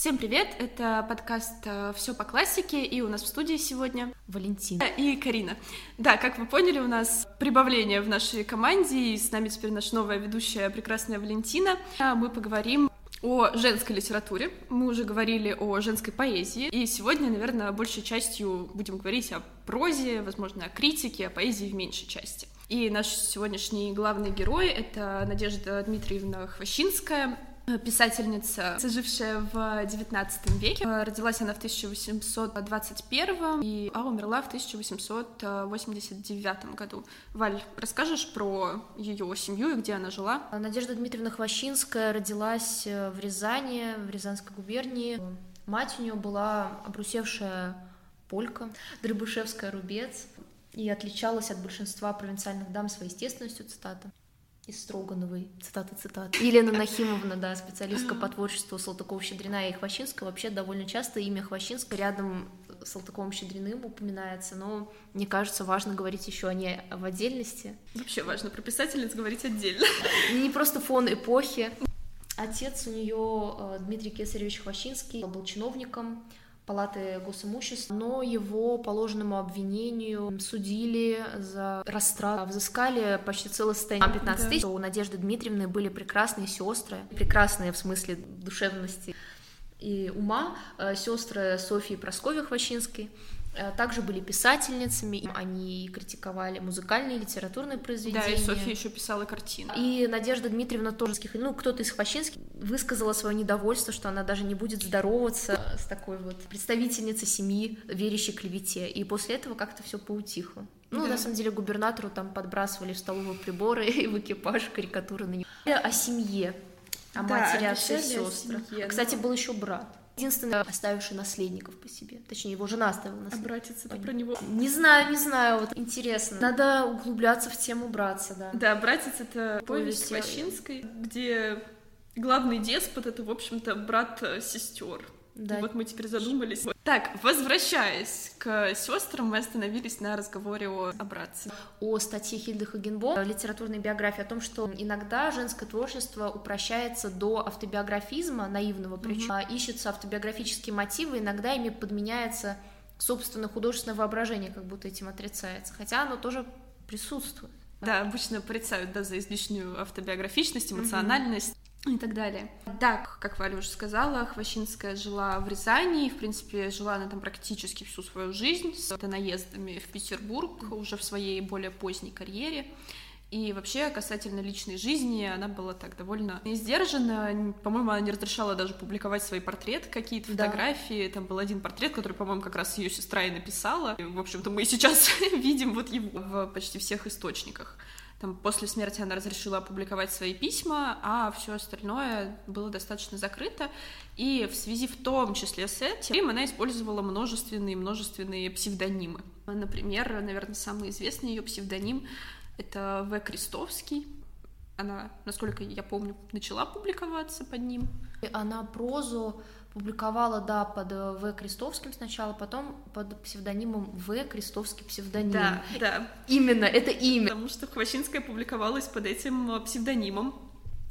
Всем привет! Это подкаст «Все по классике», и у нас в студии сегодня Валентина и Карина. Да, как вы поняли, у нас прибавление в нашей команде, и с нами теперь наша новая ведущая, прекрасная Валентина. Мы поговорим о женской литературе. Мы уже говорили о женской поэзии, и сегодня, наверное, большей частью будем говорить о прозе, возможно, о критике, о поэзии в меньшей части. И наш сегодняшний главный герой — это Надежда Дмитриевна Хвощинская, писательница, жившая в XIX веке. Родилась она в 1821 и а умерла в 1889 году. Валь, расскажешь про ее семью и где она жила? Надежда Дмитриевна Хвощинская родилась в Рязани, в Рязанской губернии. Мать у нее была обрусевшая полька, Дрыбышевская рубец, и отличалась от большинства провинциальных дам своей естественностью, цитата из Строгановой, цитата, цитата. Елена Нахимовна, да, специалистка по творчеству Салтыкова-Щедрина и Хвощинского. Вообще довольно часто имя Хвощинска рядом с Салтыковым-Щедриным упоминается, но мне кажется, важно говорить еще о ней в отдельности. Вообще важно про писательниц говорить отдельно. Не просто фон эпохи. Отец у нее э, Дмитрий Кесаревич Хвощинский был чиновником, палаты госимущества, но его по ложному обвинению судили за растрат, взыскали почти целое состояние 15 тысяч. Да. У Надежды Дмитриевны были прекрасные сестры, прекрасные в смысле душевности и ума, э, сестры Софьи Просковья Хвощинской, Э, также были писательницами, они критиковали музыкальные и литературные произведения. Да, и Софья еще писала картины. И Надежда Дмитриевна тоже, ну, кто-то из Хвощинских высказала свое недовольство, что она даже не будет здороваться с такой вот представительницей семьи, верящей клевете. И после этого как-то все поутихло. Ну, да. на самом деле, губернатору там подбрасывали в столовые приборы и в экипаж карикатуры на него. О семье, о да, матери, отце, сестрах. Кстати, был еще брат единственный оставивший наследников по себе. Точнее, его жена оставила а наследников. А братец это про него? Не знаю, не знаю, вот интересно. Надо углубляться в тему братца, да. Да, братец — это повесть Хвощинской, где главный деспот — это, в общем-то, брат сестер. Да. И вот мы теперь задумались. Так, возвращаясь к сестрам, мы остановились на разговоре о, о братце. О статье Хильды Хагенбом, литературной биографии, о том, что иногда женское творчество упрощается до автобиографизма, наивного причем, угу. ищутся автобиографические мотивы, иногда ими подменяется собственное художественное воображение, как будто этим отрицается, хотя оно тоже присутствует. Да, обычно порицают да, за излишнюю автобиографичность, эмоциональность. Угу и так далее. Да, как Валя уже сказала, Хвощинская жила в Рязани, и, в принципе, жила она там практически всю свою жизнь с наездами в Петербург уже в своей более поздней карьере. И вообще, касательно личной жизни, она была так довольно сдержана. По-моему, она не разрешала даже публиковать свои портреты, какие-то да. фотографии. Там был один портрет, который, по-моему, как раз ее сестра и написала. И, в общем-то, мы сейчас видим вот его в почти всех источниках. Там после смерти она разрешила опубликовать свои письма, а все остальное было достаточно закрыто. И в связи в том числе с этим она использовала множественные множественные псевдонимы. Например, наверное, самый известный ее псевдоним — это В. Крестовский. Она, насколько я помню, начала публиковаться под ним. Она прозу публиковала, да, под э, В. Крестовским сначала, потом под псевдонимом В. Крестовский псевдоним. Да, да. Именно, это имя. Потому что Хвощинская публиковалась под этим э, псевдонимом.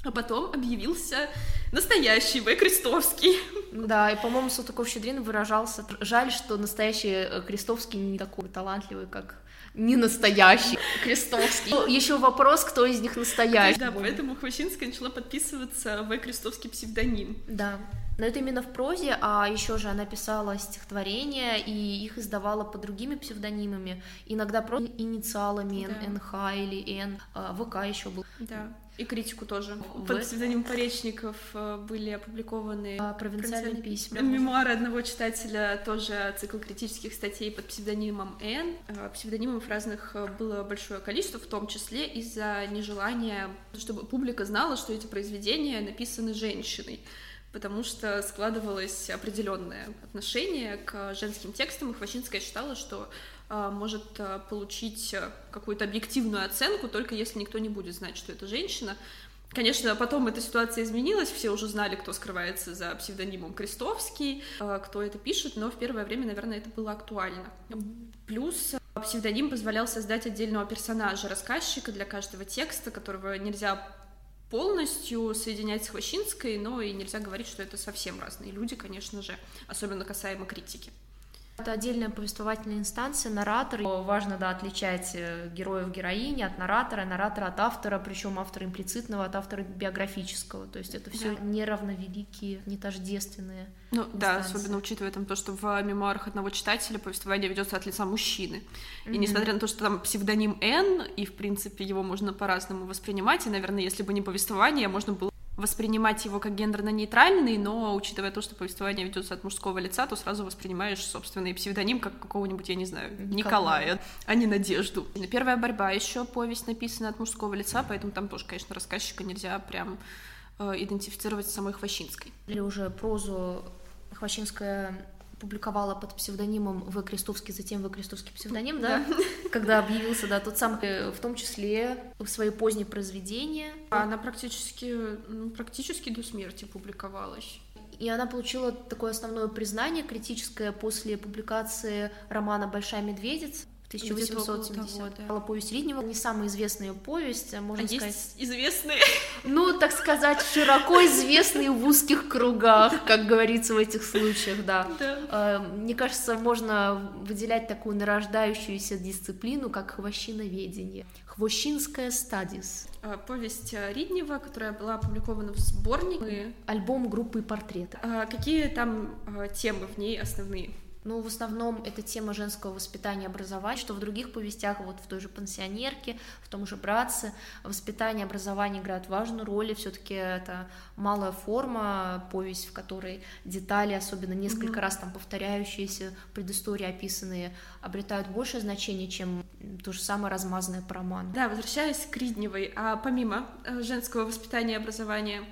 А потом объявился настоящий В. Крестовский. Да, и, по-моему, Салтыков-Щедрин выражался, жаль, что настоящий э, Крестовский не такой талантливый, как не настоящий Крестовский. Еще вопрос, кто из них настоящий. Да, поэтому Хвощинская начала подписываться В. Крестовский псевдоним. Да. Но это именно в прозе, а еще же она писала стихотворения, и их издавала под другими псевдонимами, иногда просто инициалами да. НХ или Н, а, ВК еще был. Да. И критику тоже. В... Под псевдонимом Поречников э, были опубликованы а, провинциальные письма. Мемуары одного читателя, тоже цикл критических статей под псевдонимом Н. Э, псевдонимов разных э, было большое количество, в том числе из-за нежелания, чтобы публика знала, что эти произведения написаны женщиной потому что складывалось определенное отношение к женским текстам, и Хвощинская считала, что э, может э, получить какую-то объективную оценку, только если никто не будет знать, что это женщина. Конечно, потом эта ситуация изменилась, все уже знали, кто скрывается за псевдонимом Крестовский, э, кто это пишет, но в первое время, наверное, это было актуально. Плюс псевдоним позволял создать отдельного персонажа, рассказчика для каждого текста, которого нельзя полностью соединять с Хвощинской, но и нельзя говорить, что это совсем разные люди, конечно же, особенно касаемо критики. Это отдельная повествовательная инстанция, наратор. Важно, да, отличать э, героев героини от наратора, наратора от автора, причем автора имплицитного от автора биографического. То есть это все да. неравновеликие, не тождественные. Ну инстанции. да, особенно учитывая там то, что в мемуарах одного читателя повествование ведется от лица мужчины. Mm-hmm. И несмотря на то, что там псевдоним Н, и в принципе его можно по-разному воспринимать, и, наверное, если бы не повествование, можно было воспринимать его как гендерно-нейтральный, но учитывая то, что повествование ведется от мужского лица, то сразу воспринимаешь собственный псевдоним как какого-nибудь, я не знаю, Николая, а не Надежду. Первая борьба еще повесть написана от мужского лица, поэтому там тоже, конечно, рассказчика нельзя прям э, идентифицировать с самой Хвощинской. Или уже прозу Хвощинская публиковала под псевдонимом В. Крестовский, затем В. Крестовский псевдоним, да, когда объявился, да, тот самый, э, в том числе в свои поздние произведения. Она практически, ну, практически до смерти публиковалась. И она получила такое основное признание критическое после публикации романа «Большая медведица», 1870 да. повесть Риднева, не самая известная повесть, а можно а сказать. Есть известные? Ну, так сказать, широко известные в узких кругах, как говорится в этих случаях, да. да. А, мне кажется, можно выделять такую нарождающуюся дисциплину, как хвощиноведение. Хвощинская стадис. А, повесть Риднева, которая была опубликована в сборнике. Альбом группы «Портреты». Какие там темы в ней основные? Ну, в основном это тема женского воспитания и образования, что в других повестях, вот в той же «Пансионерке», в том же «Братце», воспитание и образование играют важную роль, и все-таки это малая форма, повесть, в которой детали, особенно несколько mm-hmm. раз там повторяющиеся предыстории описанные, обретают большее значение, чем то же самое размазанное по роману. Да, возвращаясь к Ридневой, а помимо э, женского воспитания и образования,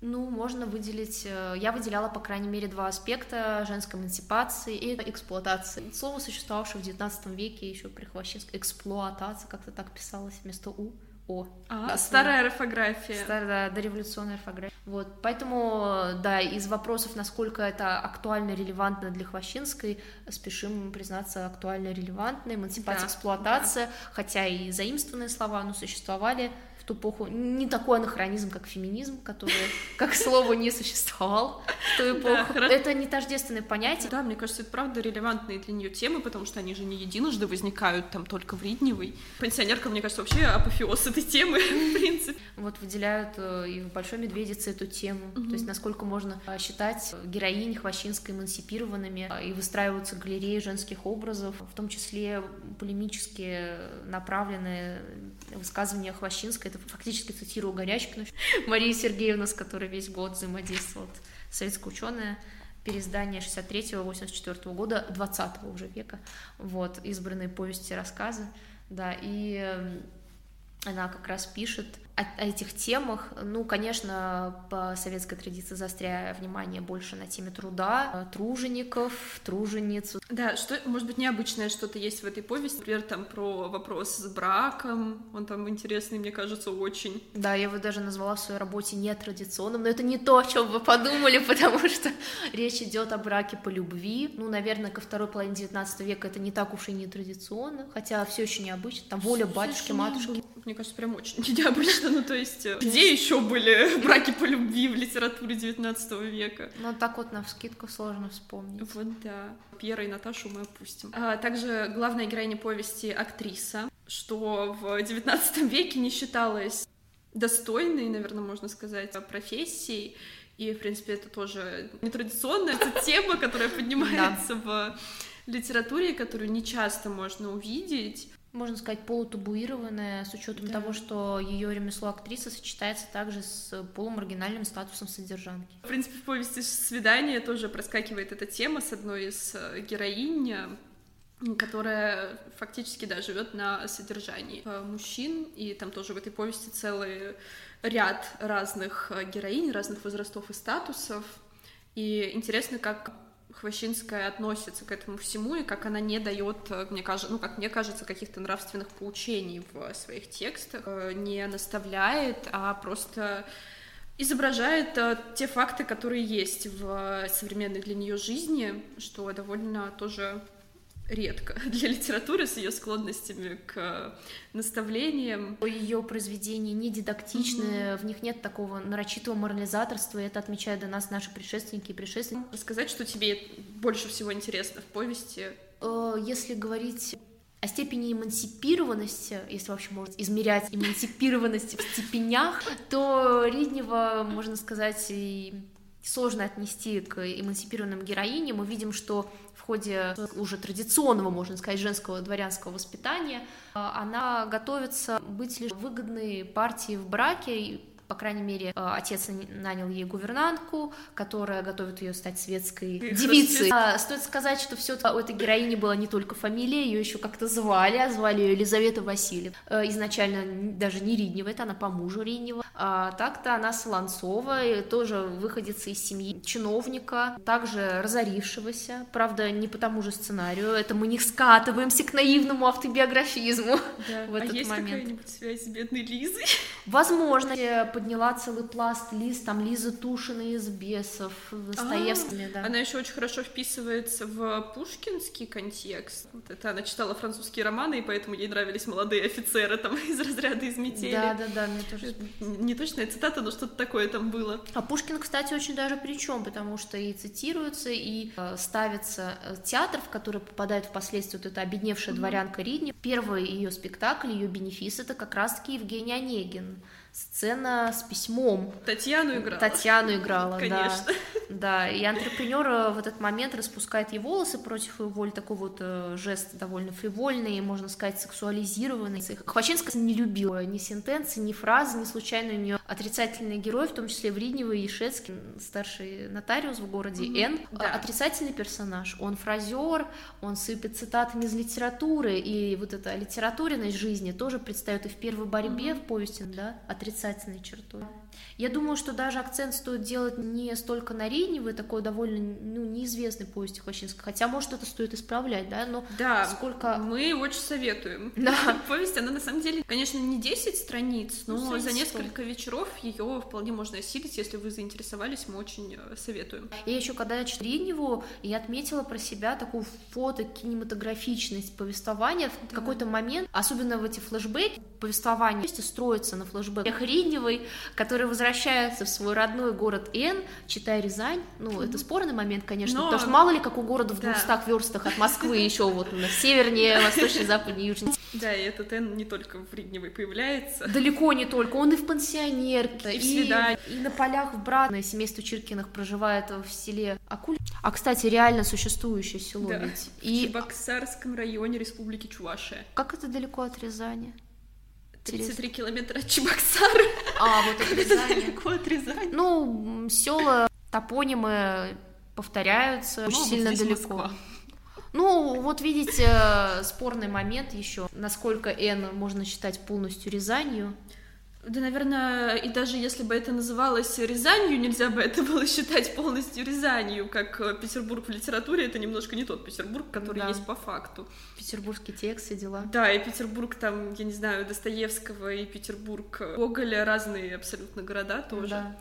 ну, можно выделить, э, я выделяла, по крайней мере, два аспекта женской эмансипации и эксплуатации. Слово, существовавшее в XIX веке еще при Хвощинской, эксплуатация, как-то так писалось вместо «у». О. А, старая орфография. Старая, да, дореволюционная орфография. Вот, поэтому, да, из вопросов, насколько это актуально, релевантно для Хвощинской, спешим признаться, актуально, релевантно, эмансипация, да, эксплуатация, да. хотя и заимствованные слова, но существовали ту эпоху не такой анахронизм, как феминизм, который, как слово, не существовал в ту эпоху. Да, это не тождественное понятие. Да, мне кажется, это правда релевантные для нее темы, потому что они же не единожды возникают там только в Ридневой. Пенсионерка, мне кажется, вообще апофеоз этой темы, в принципе. Вот выделяют э, и в «Большой медведице» эту тему, то есть насколько можно э, считать героинь Хвощинской эмансипированными, э, и выстраиваются галереи женских образов, в том числе полемически направленные высказывания Хвощинской, это фактически цитирую Горячкину, Мария Сергеевна, с которой весь год взаимодействовала, советская ученая, переиздание 63-84 года, 20 уже века, вот, избранные повести, рассказы, да, и она как раз пишет о, этих темах. Ну, конечно, по советской традиции заостряя внимание больше на теме труда, тружеников, тружениц. Да, что, может быть, необычное что-то есть в этой повести. Например, там про вопрос с браком. Он там интересный, мне кажется, очень. Да, я его даже назвала в своей работе нетрадиционным, но это не то, о чем вы подумали, потому что речь идет о браке по любви. Ну, наверное, ко второй половине 19 века это не так уж и нетрадиционно, хотя все еще необычно. Там воля батюшки, матушки. Мне кажется, прям очень необычно ну то есть, э, где еще были браки по любви в литературе 19 века? Ну так вот на вскидку сложно вспомнить. Вот да. Пьера и Наташу мы опустим. А, также главная героиня повести актриса, что в 19 веке не считалось достойной, наверное, можно сказать, профессией. И, в принципе, это тоже нетрадиционная это тема, которая поднимается в литературе, которую не часто можно увидеть можно сказать, полутабуированная, с учетом да. того, что ее ремесло актрисы сочетается также с полумаргинальным статусом содержанки. В принципе, в повести «Свидание» тоже проскакивает эта тема с одной из э, героинь, которая фактически, да, живет на содержании э, мужчин, и там тоже в этой повести целый ряд разных э, героинь, разных возрастов и статусов. И интересно, как Хвощинская относится к этому всему и как она не дает, э, мне кажется, ну, как мне кажется, каких-то нравственных поучений в своих текстах, э, не наставляет, а просто изображает э, те факты, которые есть в современной для нее жизни, что довольно тоже редко для литературы с ее склонностями к наставлениям. Ее произведения не дидактичны, mm-hmm. в них нет такого нарочитого морализаторства, и это отмечают до нас наши предшественники и предшественники. Рассказать, что тебе больше всего интересно в повести? Э, если говорить о степени эмансипированности, если вообще можно измерять эмансипированность в степенях, то Риднева, можно сказать, и сложно отнести к эмансипированным героиням. Мы видим, что в ходе уже традиционного, можно сказать, женского дворянского воспитания она готовится быть лишь выгодной партией в браке, по крайней мере, э, отец нанял ей гувернантку, которая готовит ее стать светской девицей. А, стоит сказать, что все у этой героини была не только фамилия, ее еще как-то звали, а звали ее Елизавета Васильевна. Э, изначально даже не Риднева, это она по мужу Риднева. А так-то она Солонцова, тоже выходится из семьи чиновника, также разорившегося, правда, не по тому же сценарию, это мы не скатываемся к наивному автобиографизму да. в этот а есть момент. какая-нибудь связь с бедной Лизой? Возможно, подняла целый пласт лист, там Лиза Тушина из «Бесов», Достоевскими, да. Она еще очень хорошо вписывается в пушкинский контекст. Вот это она читала французские романы, и поэтому ей нравились молодые офицеры там из разряда из метели. Да, да, да, мне тоже. Не точная цитата, но что-то такое там было. А Пушкин, кстати, очень даже причем, потому что и цитируется, и э, ставится э, театр, в который попадает впоследствии вот эта обедневшая mm-hmm. дворянка Ридни. Первый ее спектакль, ее бенефис, это как раз-таки Евгений Онегин сцена с письмом. Татьяну играла. Татьяну играла, Конечно. да. Да, и антрепренер э, в этот момент распускает ей волосы против ее воли, такой вот э, жест довольно фривольный, можно сказать, сексуализированный. Хвачинская не любила ни сентенции, ни фразы, ни случайно у нее отрицательный герой, в том числе Вриднева и Ешецкий, старший нотариус в городе mm-hmm. Н. Да. Отрицательный персонаж, он фразер, он сыпет цитатами из литературы, и вот эта литературенность жизни тоже предстает и в первой борьбе mm-hmm. в повести, да, отрицательной чертой. Я думаю, что даже акцент стоит делать не столько на Реневой, такой довольно ну, неизвестный повести Хвощинской, хотя, может, это стоит исправлять, да, но да, сколько... мы очень советуем. Да. Повесть, она на самом деле, конечно, не 10 страниц, но ну, за несколько вечеров ее вполне можно осилить, если вы заинтересовались, мы очень э, советуем. Я еще когда я читала Реневу, я отметила про себя такую фото-кинематографичность повествования в да. какой-то момент, особенно в эти флешбеки, повествование строится на флешбеках Ридневой, который возвращается в свой родной город Н, читая Рязань. Ну, mm-hmm. это спорный момент, конечно, Но... потому что мало ли как у города в 200 да. верстах от Москвы еще вот на севернее, восточнее, западнее, южнее. Да, и этот Н не только в Ридневой появляется. Далеко не только, он и в пансионерке, и, в свидании. и на полях в Братное семейство Чиркиных проживает в селе Акуль. А, кстати, реально существующее село да. ведь. И... В Чебоксарском районе Республики Чувашия. Как это далеко от Рязани? 33 километра от Чебоксары. А, вот от Рязани. Далеко от Рязани. Ну, села, топонимы повторяются ну, очень вот сильно далеко. Москва. Ну, вот видите, спорный момент еще, насколько Н можно считать полностью Рязанью. Да, наверное, и даже если бы это называлось Рязанью, нельзя бы это было считать полностью Рязанью, как э, Петербург в литературе, это немножко не тот Петербург, который да. есть по факту. Петербургский текст и дела. Да, и Петербург там, я не знаю, Достоевского и Петербург Гоголя, разные абсолютно города тоже. Да.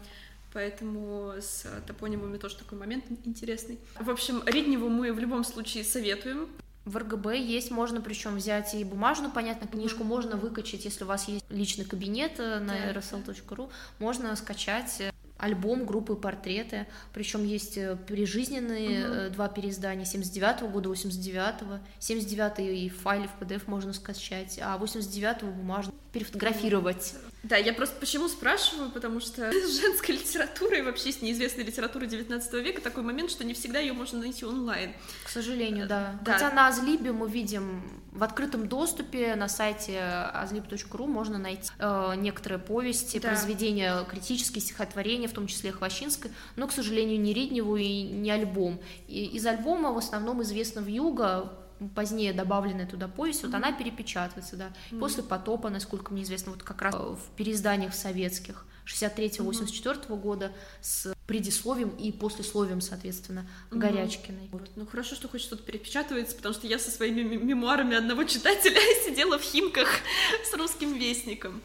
Поэтому с топонимами тоже такой момент интересный. В общем, Ридневу мы в любом случае советуем. В РГБ есть, можно причем взять и бумажную, понятно, книжку, mm-hmm. можно выкачать, если у вас есть личный кабинет э, на rsl.ru, можно скачать э, альбом группы портреты, причем есть э, прижизненные угу. два переиздания 79 -го года, 89-го, 79 и файле в PDF можно скачать, а 89-го бумажно перефотографировать. Да, я просто почему спрашиваю, потому что с женской литературой, вообще с неизвестной литературой 19 века такой момент, что не всегда ее можно найти онлайн. К сожалению, да. да. Хотя на Азлибе мы видим в открытом доступе на сайте azlib.ru можно найти э, некоторые повести, да. произведения, критические стихотворения, в том числе Хвощинской, но, к сожалению, не Ридневу и не альбом. И из альбома в основном известно в Юга, позднее добавленная туда повесть, вот mm-hmm. она перепечатывается, да. Mm-hmm. После потопа, насколько мне известно, вот как раз в переизданиях советских 63-84 mm-hmm. года с предисловием и послесловием, соответственно, mm-hmm. Горячкиной. Вот. Ну хорошо, что хоть что-то перепечатывается, потому что я со своими мемуарами одного читателя сидела в Химках с русским вестником.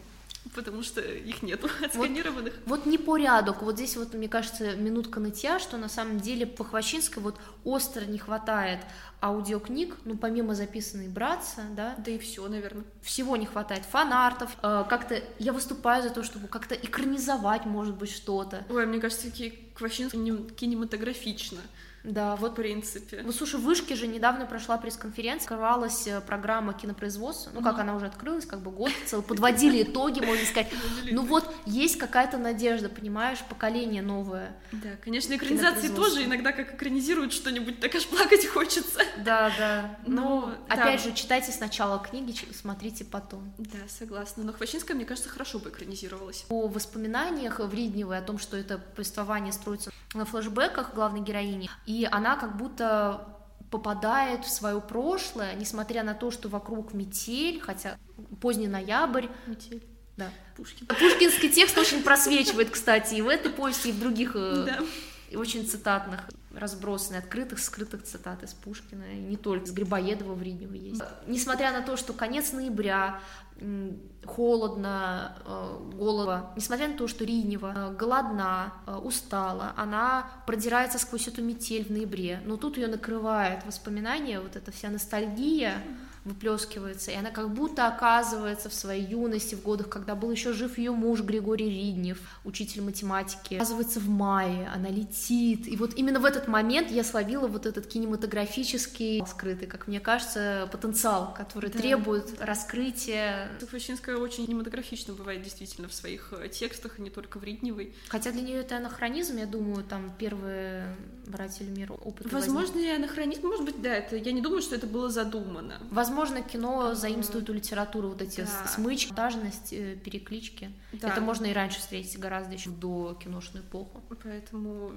Потому что их нету отсканированных. Вот, вот не по ряду, вот здесь вот, мне кажется, минутка нытья, что на самом деле по Хвощинской вот остро не хватает аудиокниг, ну, помимо записанной «Братца», да. Да и все, наверное. Всего не хватает, фанартов, э, как-то я выступаю за то, чтобы как-то экранизовать, может быть, что-то. Ой, мне кажется, Хвощинский кинематографично. Да, вот в принципе. Ну, слушай, в Вышке же недавно прошла пресс-конференция, открывалась э, программа кинопроизводства, ну, как она уже открылась, как бы год целый, подводили итоги, можно сказать. Ну, вот есть какая-то надежда, понимаешь, поколение новое. Да, конечно, экранизации тоже иногда как экранизируют что-нибудь, так аж плакать хочется. Да, да. Но, ну, опять же, читайте сначала книги, смотрите потом. Да, согласна. Но Хвощинская, мне кажется, хорошо бы экранизировалась. По воспоминаниях Вридневой о том, что это повествование строится на флэшбэках главной героини, и она как будто попадает в свое прошлое, несмотря на то, что вокруг метель, хотя поздний ноябрь. Метель. Да. Пушкин. Пушкинский текст очень просвечивает, кстати, и в этой повести, и в других э, да. очень цитатных, разбросанных, открытых, скрытых цитат из Пушкина, и не только, с Грибоедова в Риднево есть. Несмотря на то, что конец ноября, холодно, э, голодно, несмотря на то, что Ринева э, голодна, э, устала, она продирается сквозь эту метель в ноябре, но тут ее накрывает воспоминания, вот эта вся ностальгия, выплескивается, и она как будто оказывается в своей юности, в годах, когда был еще жив ее муж Григорий Риднев, учитель математики, оказывается в мае, она летит, и вот именно в этот момент я словила вот этот кинематографический, скрытый, как мне кажется, потенциал, который да. требует раскрытия. Тухвощинская очень кинематографично бывает действительно в своих э, текстах, и не только в Ридневой. Хотя для нее это анахронизм, я думаю, там первые братья Люмир опыт. Возможно, возник. анахронизм, может быть, да, это я не думаю, что это было задумано. Возможно, возможно, кино заимствует у литературы вот эти да. смычки, монтажность, э, переклички. Да. Это можно и раньше встретить, гораздо еще до киношную эпоху. Поэтому,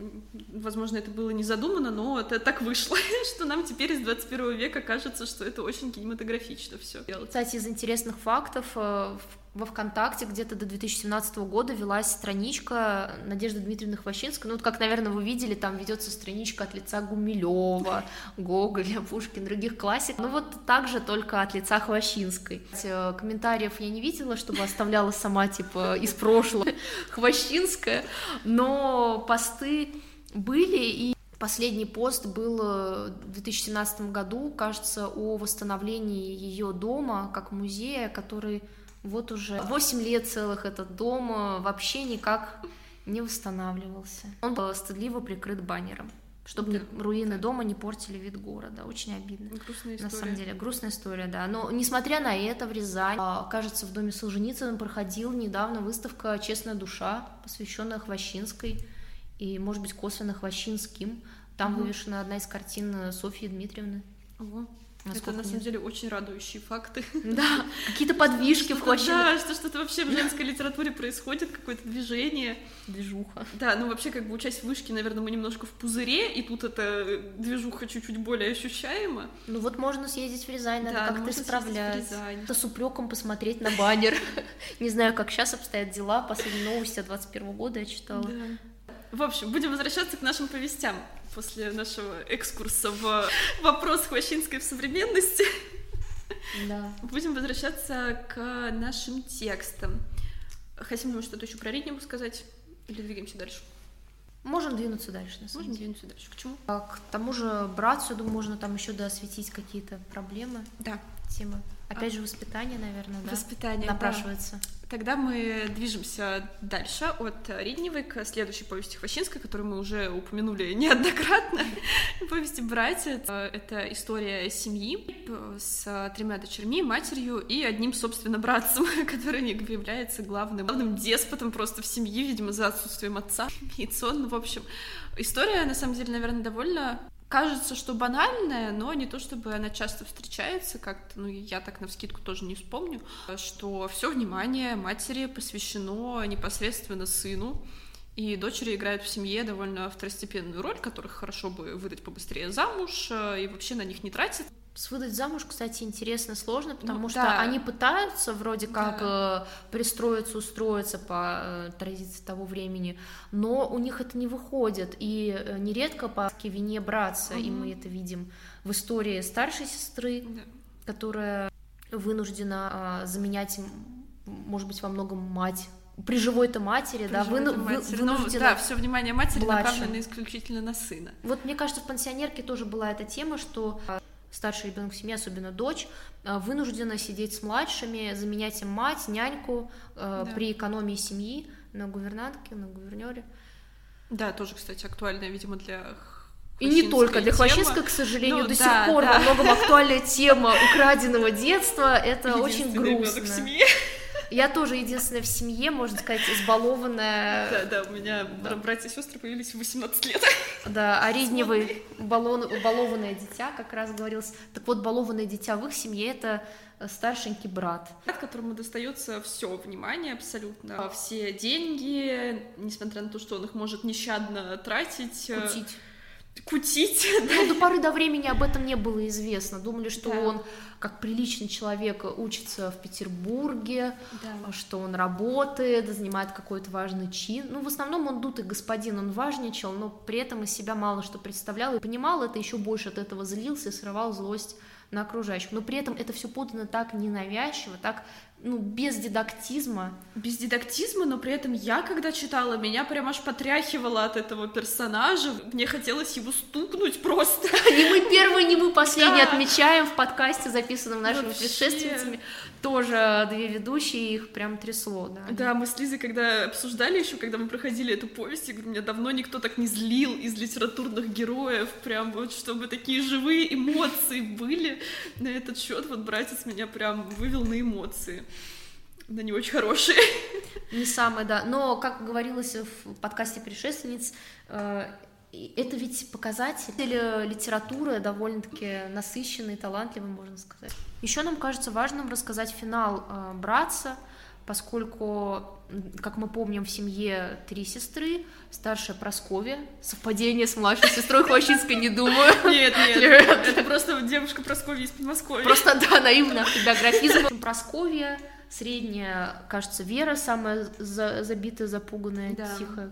возможно, это было не задумано, но это так вышло, что нам теперь из 21 века кажется, что это очень кинематографично все. Кстати, из интересных фактов, э, во ВКонтакте где-то до 2017 года велась страничка Надежды Дмитриевны Хвощинской. Ну, вот как, наверное, вы видели, там ведется страничка от лица Гумилева, Гоголя, Пушкина, других классик. Ну, вот так же, только от лица Хвощинской. Э, комментариев я не видела, чтобы оставляла сама, типа, из прошлого Хвощинская, но посты были, и Последний пост был э, в 2017 году, кажется, о восстановлении ее дома как музея, который вот уже 8 лет целых этот дом э, вообще никак не восстанавливался. Он был стыдливо прикрыт баннером чтобы да. руины дома не портили вид города. Очень обидно. Грустная история. На самом деле, грустная история, да. Но, несмотря на это, в Рязани, а, кажется, в доме Солженицына проходил недавно выставка «Честная душа», посвященная Хвощинской и, может быть, косвенно Хвощинским. Там угу. вывешена одна из картин Софьи Дмитриевны. Ого. Насколько это на самом деле очень радующие факты. Да, какие-то подвижки в Да, что что-то вообще в женской литературе происходит, какое-то движение. Движуха. Да, ну вообще как бы учась в вышке, наверное, мы немножко в пузыре, и тут эта движуха чуть-чуть более ощущаема. Ну вот можно съездить в Рязань, надо да, как-то исправлять. Это с упреком посмотреть на баннер. Не знаю, как сейчас обстоят дела, последние новости от 21 года я читала. В общем, будем возвращаться к нашим повестям после нашего экскурса в вопрос Хвощинской в современности. Да. Будем возвращаться к нашим текстам. Хотим ли мы что-то еще про Ридневу сказать? Или двигаемся дальше? Можем двинуться дальше, на самом Можем деле. двинуться дальше. К чему? А, к тому же братцу, думаю, можно там еще досветить какие-то проблемы. Да. Темы. Опять же, воспитание, наверное, да? Воспитание, Напрашивается. Да. Тогда мы движемся дальше от Ридневой к следующей повести Хвощинской, которую мы уже упомянули неоднократно. Повести «Братья» — это история семьи с тремя дочерьми, матерью и одним, собственно, братцем, который является главным, главным деспотом просто в семье, видимо, за отсутствием отца. Яйцо, ну, в общем, история, на самом деле, наверное, довольно кажется, что банальная, но не то чтобы она часто встречается, как-то, ну, я так на вскидку тоже не вспомню, что все внимание матери посвящено непосредственно сыну, и дочери играют в семье довольно второстепенную роль, которых хорошо бы выдать побыстрее замуж, и вообще на них не тратить. С выдать замуж, кстати, интересно, сложно, потому ну, что да. они пытаются вроде как да. э, пристроиться, устроиться по э, традиции того времени, но у них это не выходит, и э, нередко по вине братца, угу. и мы это видим в истории старшей сестры, да. которая вынуждена э, заменять может быть, во многом мать при живой-то матери, да, вы, матери. Ну, да, все внимание матери младше. направлено исключительно на сына. Вот мне кажется, в пансионерке тоже была эта тема, что а, старший ребенок в семье, особенно дочь, а, вынуждена сидеть с младшими, заменять им мать, няньку а, да. при экономии семьи на гувернантке, на гувернере. Да, тоже, кстати, актуальная, видимо, для и не только для Хвощинска, к сожалению, ну, до да, сих пор да. во многом актуальная тема украденного детства. Это очень грустно. В семье. Я тоже единственная в семье, можно сказать, избалованная. Да, да, у меня да. братья и сестры появились в 18 лет. Да, а Ридневый баллон, балованное дитя, как раз говорилось. Так вот, балованное дитя в их семье это старшенький брат. Брат, которому достается все внимание абсолютно, все деньги, несмотря на то, что он их может нещадно тратить. Э, Кутить. Ну, до поры до времени об этом не было известно. Думали, что да. он, как приличный человек, учится в Петербурге, да. что он работает, занимает какой-то важный чин. Ну, в основном он дутый господин, он важничал, но при этом из себя мало что представлял и понимал это, еще больше от этого злился и срывал злость на окружающих. Но при этом это все подано так ненавязчиво, так ну, без дидактизма. Без дидактизма, но при этом я, когда читала, меня прям аж потряхивало от этого персонажа. Мне хотелось его стукнуть просто. Не мы первые, не мы последние да. отмечаем в подкасте, записанном нашими Вообще. предшественницами. Тоже две ведущие, их прям трясло, да. Да, мы с Лизой, когда обсуждали еще, когда мы проходили эту повесть, я говорю, меня давно никто так не злил из литературных героев, прям вот, чтобы такие живые эмоции были на этот счет. Вот братец меня прям вывел на эмоции да не очень хорошие. Не самые, да. Но, как говорилось в подкасте «Предшественниц», э, это ведь показатель литературы довольно-таки насыщенный, талантливый, можно сказать. Еще нам кажется важным рассказать финал э, «Братца», поскольку, как мы помним, в семье три сестры, старшая Просковья, совпадение с младшей сестрой Хвощинской, не думаю. Нет, нет, это просто девушка Просковья из Подмосковья. Просто, да, наивно, автобиографизм. Просковья, Средняя, кажется, Вера, самая за, забитая, запуганная, да. тихая.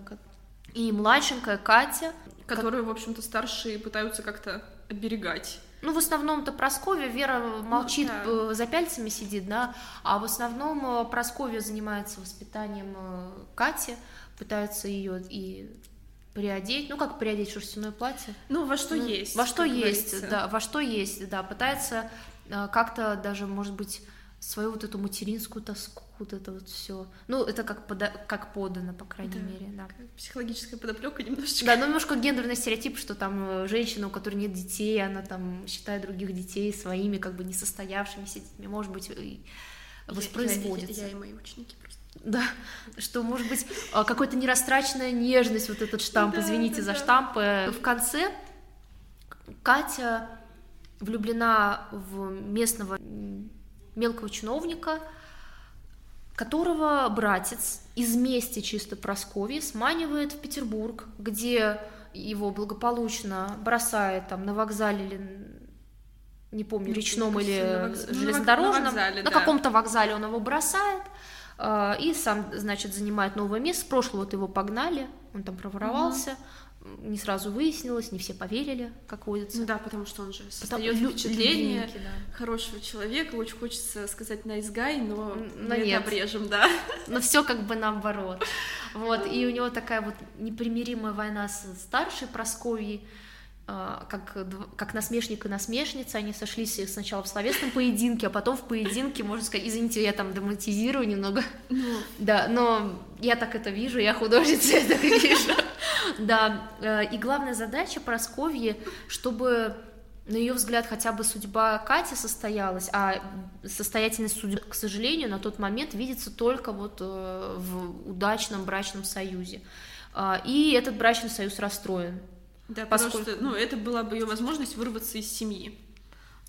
И младшенькая Катя. Которую, как... в общем-то, старшие пытаются как-то оберегать. Ну, в основном-то Просковья, Вера молчит, ну, да. за пяльцами сидит, да, а в основном э, Просковья занимается воспитанием э, Кати, пытается ее и приодеть, ну как приодеть шерстяное платье? Ну во что ну, есть. Во что есть, говорится. да, во что есть, да, пытается э, как-то даже, может быть, свою вот эту материнскую тоску, вот это вот все. Ну, это как, пода как подано, по крайней да, мере, да. Психологическая подоплека немножечко. Да, ну немножко гендерный стереотип, что там э, женщина, у которой нет детей, она там считает других детей своими как бы несостоявшимися детьми, может быть, воспроизводится. Я, я, я и мои ученики просто. Да, что, может быть, э, какая-то нерастраченная нежность, вот этот штамп, да, извините да, за штамп. В конце Катя влюблена в местного мелкого чиновника, которого братец из мести чисто Просковьи сманивает в Петербург, где его благополучно бросает там на вокзале или не помню, речном или на вокз... железнодорожном, на, вокзале, на да. каком-то вокзале он его бросает, э, и сам, значит, занимает новое место. С прошлого вот его погнали, он там проворовался, угу не сразу выяснилось, не все поверили, как водится. Ну да, потому что он же создает впечатление любимки, да. хорошего человека, очень хочется сказать на изгай, но, но нет. обрежем, да. Но все как бы наоборот. Вот, и у него такая вот непримиримая война с старшей Просковьей, как, как насмешник и насмешница, они сошлись сначала в словесном поединке, а потом в поединке, можно сказать, извините, я там драматизирую немного, ну. да, но я так это вижу, я художница, я так вижу, да, э, и главная задача Просковьи, чтобы на ее взгляд, хотя бы судьба Кати состоялась, а состоятельность судьбы, к сожалению, на тот момент видится только вот э, в удачном брачном союзе. А, и этот брачный союз расстроен. Да, поскольку... потому что, ну, это была бы ее возможность вырваться из семьи.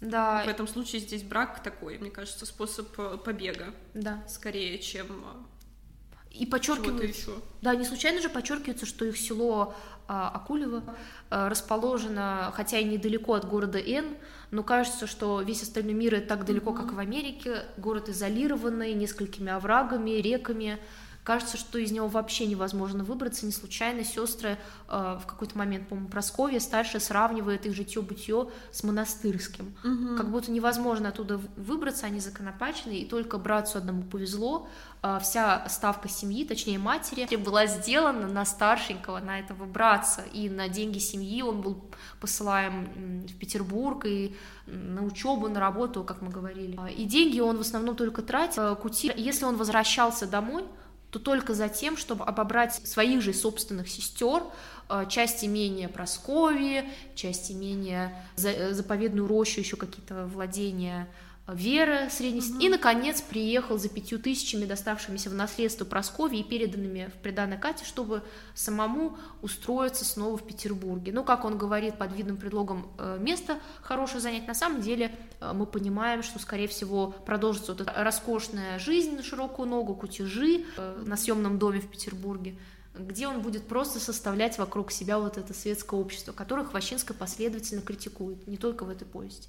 Да. В этом случае здесь брак такой, мне кажется, способ э, побега. Да. Скорее, чем э, и подчеркивается, да, не случайно же подчеркивается, что их село а, Акулево а, расположено, хотя и недалеко от города Н, но кажется, что весь остальной мир это так далеко, mm-hmm. как в Америке, город изолированный, несколькими оврагами, реками, Кажется, что из него вообще невозможно выбраться. Не случайно сестры э, в какой-то момент, по-моему, Просковья старшая сравнивает их житье-бытие с монастырским. Угу. Как будто невозможно оттуда выбраться, они законопачены, и только братцу одному повезло. Э, вся ставка семьи, точнее матери, была сделана на старшенького, на этого братца, и на деньги семьи он был посылаем в Петербург и на учебу, на работу, как мы говорили. И деньги он в основном только тратил. Э, Кути, если он возвращался домой, то только за тем, чтобы обобрать своих же собственных сестер, э, часть имения Просковии, часть имения э, заповедную рощу, еще какие-то владения Веры средней угу. и, наконец, приехал за пятью тысячами, доставшимися в наследство Прасковьи и переданными в приданное Кате, чтобы самому устроиться снова в Петербурге. Ну, как он говорит, под видным предлогом э, место хорошее занять, на самом деле э, мы понимаем, что, скорее всего, продолжится вот эта роскошная жизнь на широкую ногу, кутежи э, на съемном доме в Петербурге где он будет просто составлять вокруг себя вот это светское общество, которое Хвощинская последовательно критикует, не только в этой повести.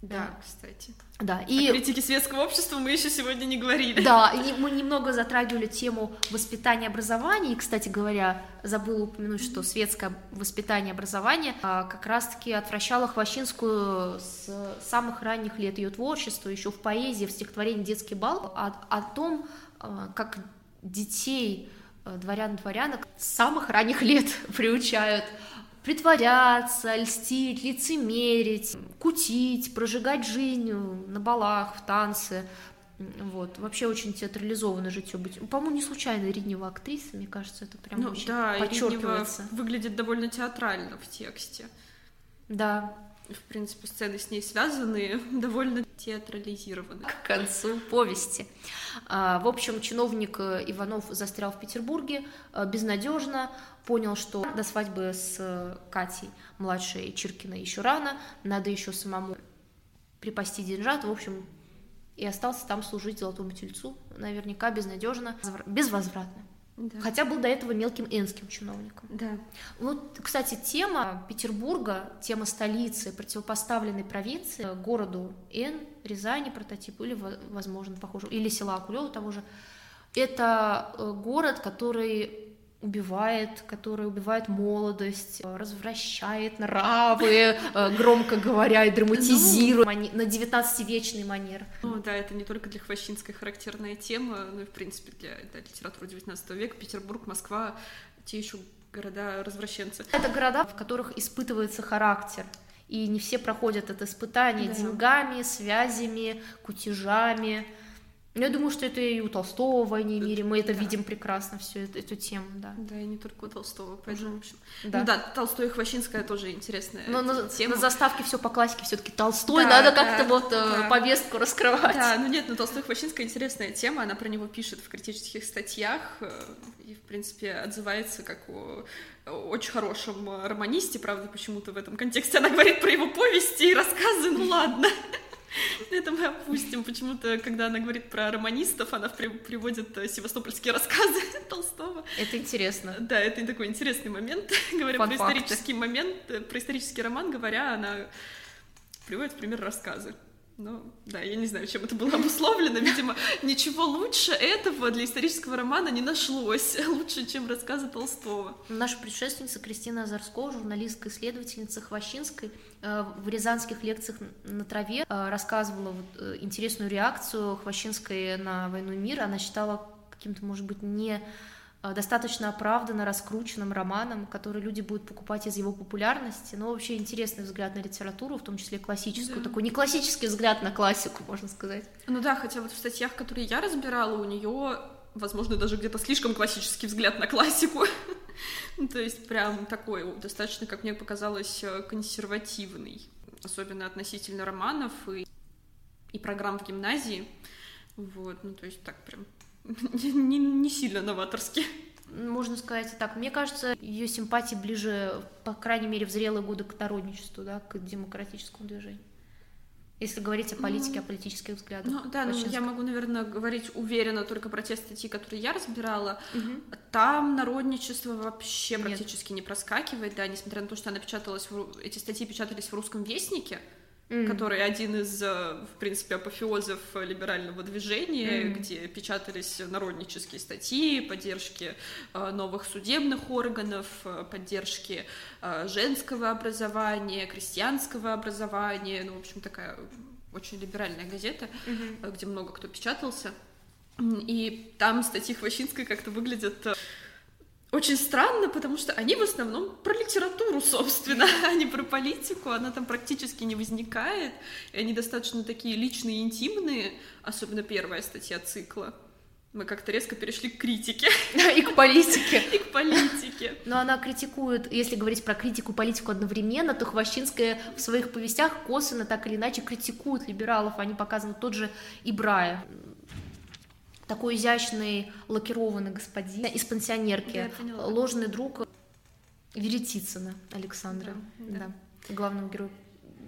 Да, кстати. Да, и... О критике светского общества мы еще сегодня не говорили. Да, и мы немного затрагивали тему воспитания и образования, и, кстати говоря, забыла упомянуть, что светское воспитание и образование а, как раз-таки отвращало Хвощинскую с самых ранних лет ее творчества, еще в поэзии, в стихотворении «Детский бал», о, о том, а, как детей а, дворян-дворянок с самых ранних лет приучают притворяться, льстить, лицемерить, кутить, прожигать жизнь на балах, в танце. Вот. Вообще очень театрализованно житье быть. По-моему, не случайно Риднева актриса, мне кажется, это прям ну, очень да, подчеркивается. выглядит довольно театрально в тексте. Да, в принципе, сцены с ней связаны, довольно театрализированы. К концу повести. А, в общем, чиновник э, Иванов застрял в Петербурге э, безнадежно, понял, что до свадьбы с э, Катей, младшей Чиркиной, еще рано, надо еще самому припасти деньжат, в общем, и остался там служить золотому тельцу, наверняка безнадежно, безвозвратно. Да. Хотя был до этого мелким энским чиновником. Да. Вот, кстати, тема Петербурга, тема столицы, противопоставленной провинции, городу Н, Рязани прототип, или, возможно, похоже, или села Акулева того же, это э, город, который убивает, который убивает молодость, развращает нравы, э, громко говоря и драматизирует ну, на 19-вечный манер. Ну да, это не только для Хвощинской характерная тема, но и в принципе для да, литературы 19 века. Петербург, Москва, те еще города развращенцы. Это города, в которых испытывается характер. И не все проходят это испытание да. деньгами, связями, кутежами. Ну, я думаю, что это и у Толстого в «Войне и мире», мы это да. видим прекрасно, всю эту, эту тему, да. Да, и не только у Толстого, поэтому, в общем... Да, ну, да Толстой и Хвощинская тоже интересная Но на, тема. на заставке все по классике все таки Толстой, да, надо да, как-то вот э, да. повестку раскрывать. Да, ну нет, ну Толстой и Хвощинская интересная тема, она про него пишет в критических статьях, э, и, в принципе, отзывается как о очень хорошем романисте, правда, почему-то в этом контексте она говорит про его повести и рассказы, ну ладно. Это мы опустим. Почему-то, когда она говорит про романистов, она приводит э, севастопольские рассказы Толстого. Это интересно. Да, это такой интересный момент. Говоря про исторический момент, э, про исторический роман, говоря, она приводит в пример рассказы. Ну, да, я не знаю, чем это было обусловлено. Видимо, ничего лучше этого для исторического романа не нашлось. Лучше, чем рассказы Толстого. Наша предшественница Кристина Озорского, журналистка, исследовательница Хвощинской, э, в рязанских лекциях на траве э, рассказывала вот э, интересную реакцию Хвощинской на «Войну и мир». Она считала каким-то, может быть, не достаточно оправданно раскрученным романом, который люди будут покупать из его популярности. Но вообще интересный взгляд на литературу, в том числе классическую, да. такой не классический взгляд на классику, можно сказать. Ну да, хотя вот в статьях, которые я разбирала, у нее, возможно, даже где-то слишком классический взгляд на классику. Ну, то есть прям такой достаточно, как мне показалось, э, консервативный, особенно относительно романов и, и программ в гимназии. Вот, ну то есть так прям не, не сильно новаторски. Можно сказать так. Мне кажется, ее симпатии ближе, по крайней мере, в зрелые годы к народничеству, да, к демократическому движению. Если говорить о политике, ну, о политических взглядах. Ну, да, ну, я могу, наверное, говорить уверенно только про те статьи, которые я разбирала. Угу. Там народничество вообще Нет. практически не проскакивает, да, несмотря на то, что она печаталась, в... эти статьи печатались в русском вестнике, mm. который один из, э, в принципе, апофеозов либерального движения, mm. где печатались народнические статьи, поддержки э, новых судебных органов, э, поддержки женского образования, крестьянского образования, ну, в общем, такая очень либеральная газета, mm-hmm. где много кто печатался. И там статьи Хвощинской как-то выглядят очень странно, потому что они в основном про литературу, собственно, а не про политику. Она там практически не возникает. И они достаточно такие личные и интимные, особенно первая статья цикла. Мы как-то резко перешли к критике. И к политике. И к политике. Но она критикует, если говорить про критику и политику одновременно, то Хвощинская в своих повестях косвенно так или иначе критикует либералов. Они показывают тот же Ибрая такой изящный лакированный господин из пансионерки, ложный друг Веретицына Александра, да, да. да. главного героя.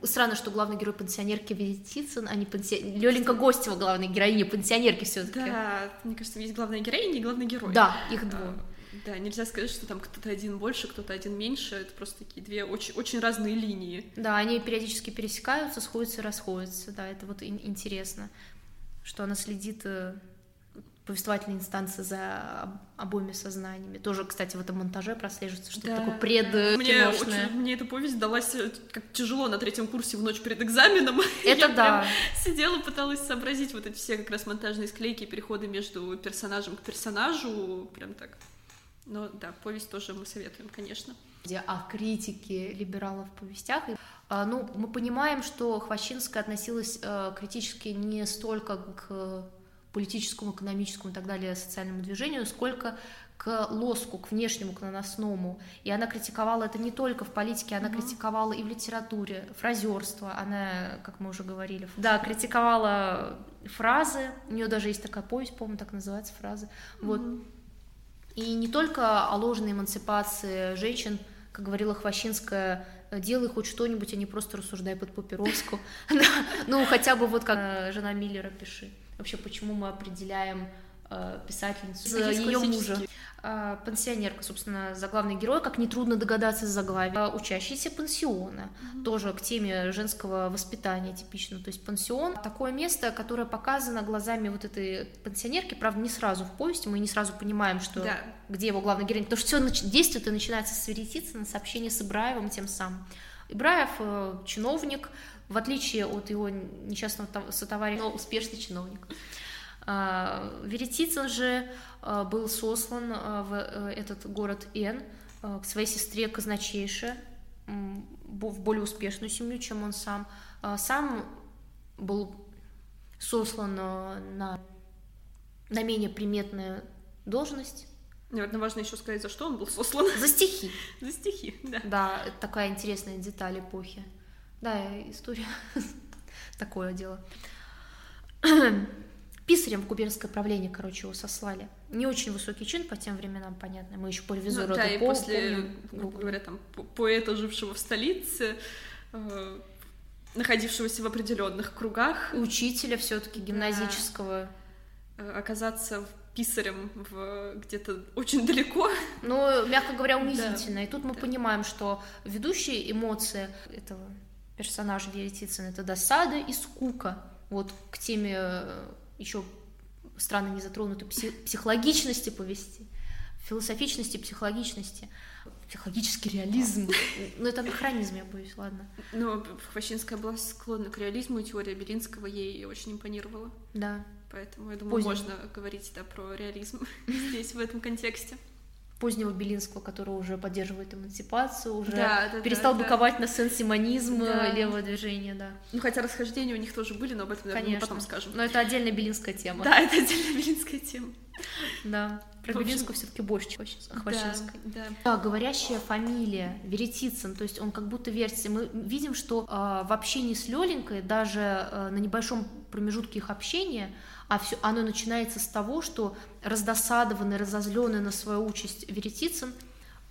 Странно, что главный герой пансионерки Веретицын, а не пенси... Лёленька Гостева, главная героиня пансионерки все таки Да, мне кажется, есть главная героиня и главный герой. Да, их двое. А, да, нельзя сказать, что там кто-то один больше, кто-то один меньше. Это просто такие две очень, очень разные линии. Да, они периодически пересекаются, сходятся, расходятся. Да, это вот интересно, что она следит э, повествовательной инстанции за обоими сознаниями. Тоже, кстати, в этом монтаже прослеживается, что да, такое пред да. мне, очень, мне эта повесть далась э, как тяжело на третьем курсе в ночь перед экзаменом. Это Я да. сидела, пыталась сообразить вот эти все как раз монтажные склейки, переходы между персонажем к персонажу, прям так. Но да, повесть тоже мы советуем, конечно. О критике либералов в повестях. А, ну, мы понимаем, что Хвощинская относилась э, критически не столько к политическому, экономическому и так далее социальному движению, сколько к лоску, к внешнему, к наносному. И она критиковала это не только в политике, она mm критиковала и в литературе, фразерство, она, как мы уже говорили, да, критиковала фразы, у нее даже есть такая повесть, по-моему, так называется фразы, mm вот. И не только о ложной эмансипации женщин, как говорила Хвощинская, делай хоть что-нибудь, а не просто рассуждай под папироску. Ну, хотя бы вот как э, жена Миллера пиши вообще почему мы определяем э, писательницу ее мужа. Э, пансионерка, собственно, заглавный герой, как нетрудно догадаться из заглавия, учащийся пансиона, mm-hmm. тоже к теме женского воспитания типично, то есть пансион, такое место, которое показано глазами вот этой пансионерки, правда, не сразу в повести, мы не сразу понимаем, что да. где его главный герой, потому что все нач... действие это начинается с на сообщение с Ибраевым тем самым. Ибраев э, чиновник, в отличие от его несчастного сотоварища, но успешный чиновник. А, Веретицын же а, был сослан а, в э, этот город Н к своей сестре казначейше, в более успешную семью, чем он сам. Сам был сослан на, на менее приметную должность. Наверное, важно еще сказать, за что он был сослан. За стихи. За стихи, да. Да, такая интересная деталь эпохи. Да, история такое дело. Писарем в губернское правление, короче, его сослали. Не очень высокий чин по тем временам, понятно. Мы еще по ревизору ну, да, и после, помним, грубо говоря, там, поэта, жившего в столице, э, находившегося в определенных кругах. Учителя все-таки гимназического. Да. Э, оказаться писарем в где-то очень далеко. Ну, мягко говоря, унизительно. Да. И тут мы да. понимаем, что ведущие эмоции этого персонаж Веретицын, это досада и скука. Вот к теме э, еще странно не затронутой психологичности повести, философичности, психологичности, психологический реализм. Ну, это анахронизм, я боюсь, ладно. Но Хвощинская была склонна к реализму, и теория Белинского ей очень импонировала. Да. Поэтому, я думаю, Поздно. можно говорить да, про реализм здесь, в этом контексте позднего Белинского, который уже поддерживает эмансипацию, уже да, да, перестал да, быковать да. на сенсимонизм да. левого движения, да. Ну, хотя расхождения у них тоже были, но об этом, наверное, Конечно. мы потом скажем. Но это отдельная белинская тема. Да, это отдельная белинская тема. Да. Про общем... Белинскую все-таки больше, чем Хвощинской. Да, да. да, говорящая фамилия Веретицын, то есть он как будто версия. Мы видим, что э, в общении с Лёленькой, даже э, на небольшом промежутке их общения, а все, оно начинается с того, что раздосадованный, разозленный на свою участь Веретицын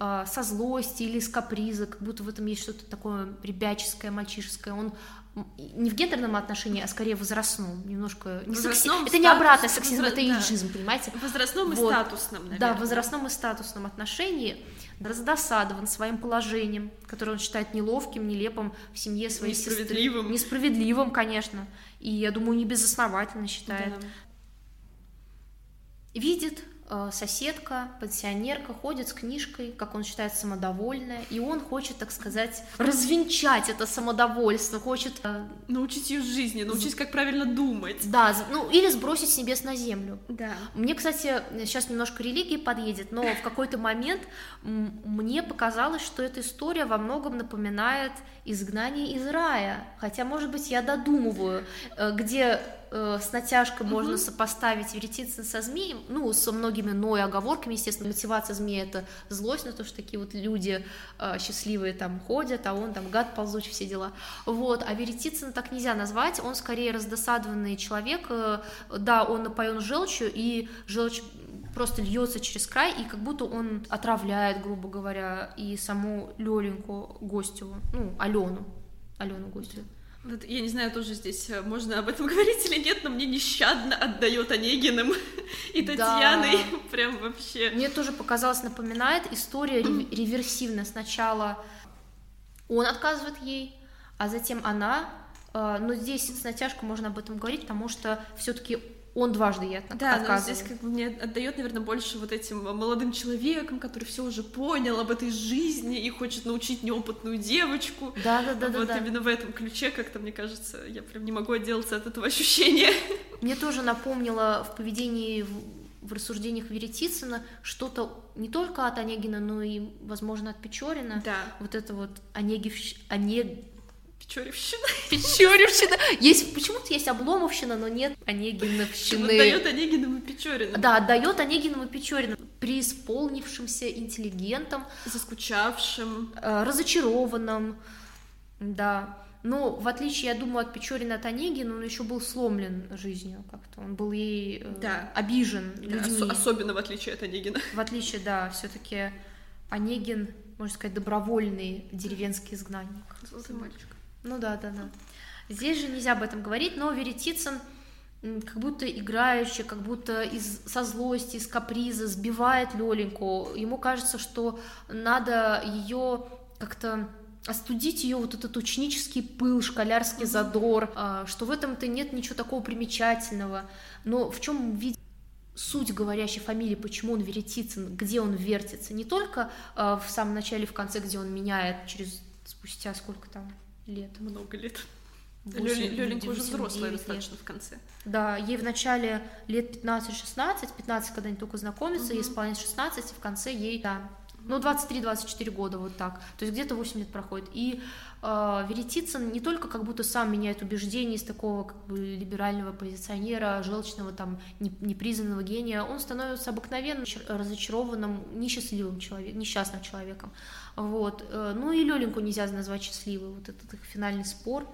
э, со злости или с каприза, как будто в этом есть что-то такое ребяческое, мальчишеское. Он не в гендерном отношении, а скорее возрастном, немножко не Возрастном, секси... это не обратно сексизм, возра- это да. эйджизм, понимаете? В возрастном и Вот. статусном, наверное. Да, в возрастном и статусном отношении раздосадован своим положением, которое он считает неловким, нелепым в семье своей сестры. Несправедливым. Несправедливым, конечно. И, я думаю, не безосновательно считает. Да. Видит соседка, пенсионерка, ходит с книжкой, как он считает, самодовольная, и он хочет, так сказать, развенчать это самодовольство, хочет, э, Научить ее жизни, научить, как правильно думать. да, ну, или сбросить с небес на землю. Да. Мне, кстати, сейчас немножко религии подъедет, но в какой-то момент мне показалось, что эта история во многом напоминает изгнание из рая. Хотя, может быть, я додумываю, э, где э, с натяжкой можно сопоставить Веретицын со змеем, ну, со многими но и оговорками, естественно, мотивация змея — это злость на то, что такие вот люди э, счастливые там ходят, а он там гад ползучий, все дела. Вот, а Веретицын так нельзя назвать, он скорее раздосадованный человек, э, да, он напоен желчью, и желчь просто льется через край, и как будто он отравляет, грубо говоря, и саму Лёленьку Гостеву, ну, Алену, Алену Гостеву. Вот, я не знаю, тоже здесь э, можно об этом говорить или нет, но мне нещадно отдает Онегиным и Да. Татьяной. Прям вообще. Мне тоже показалось, напоминает история рев- реверсивная. Сначала он отказывает ей, а затем она. Э, Но здесь с натяжкой можно об этом говорить, потому что все-таки он дважды ей от- Да, но здесь как бы мне отдает, наверное, больше вот этим молодым человеком, который все уже понял об этой жизни и хочет научить неопытную девочку. Да, да, да, да, вот да. именно в этом ключе как-то, мне кажется, я прям не могу отделаться от этого ощущения. Мне тоже напомнило в поведении, в, рассуждениях Веретицына что-то не только от Онегина, но и, возможно, от Печорина. Да, Вот это вот Онегивщ... Онег... Печоревщина. Печоревщина. Есть, почему-то есть Обломовщина, но нет Онегиновщины. дает Онегиным и. Да, отдает Онегиным и Печорину преисполнившимся интеллигентом, Заскучавшим. э, разочарованным, да. Но в отличие, я думаю, от Печорина от Онегина, он еще был сломлен жизнью как-то. Он был ей э, Да. обижен Да, людьми. ос- особенно в отличие от Онегина. В отличие, да, все-таки Онегин, можно сказать, добровольный деревенский изгнанник. Золотой мальчик. Ну да, да, да. Здесь же нельзя об этом говорить, но Веретицын как будто играющий, как будто из, со злости, из каприза сбивает Лёленьку. Ему кажется, что надо ее как-то остудить ее вот этот ученический пыл, школярский задор, а, что в этом-то нет ничего такого примечательного. Но в чем видит суть говорящей фамилии, почему он Веретицын, где он вертится, не только а, в самом начале, в конце, где он меняет через спустя сколько там лет. Много лет. Лёленька уже взрослая достаточно в конце. Да, ей в начале лет 15-16, 15, когда они только знакомятся, ей Мгм. исполняется 16, и в конце ей, да, ну, 23-24 года, вот так. То есть где-то 8 лет проходит. И э, Веретицын не только как будто сам меняет убеждения из такого как бы либерального позиционера, желчного, там, не- непризнанного гения, он становится обыкновенным, разочарованным, несчастливым человеком, несчастным человеком. Вот. Э, Ну и Лёленьку нельзя назвать счастливой. Вот этот их финальный спор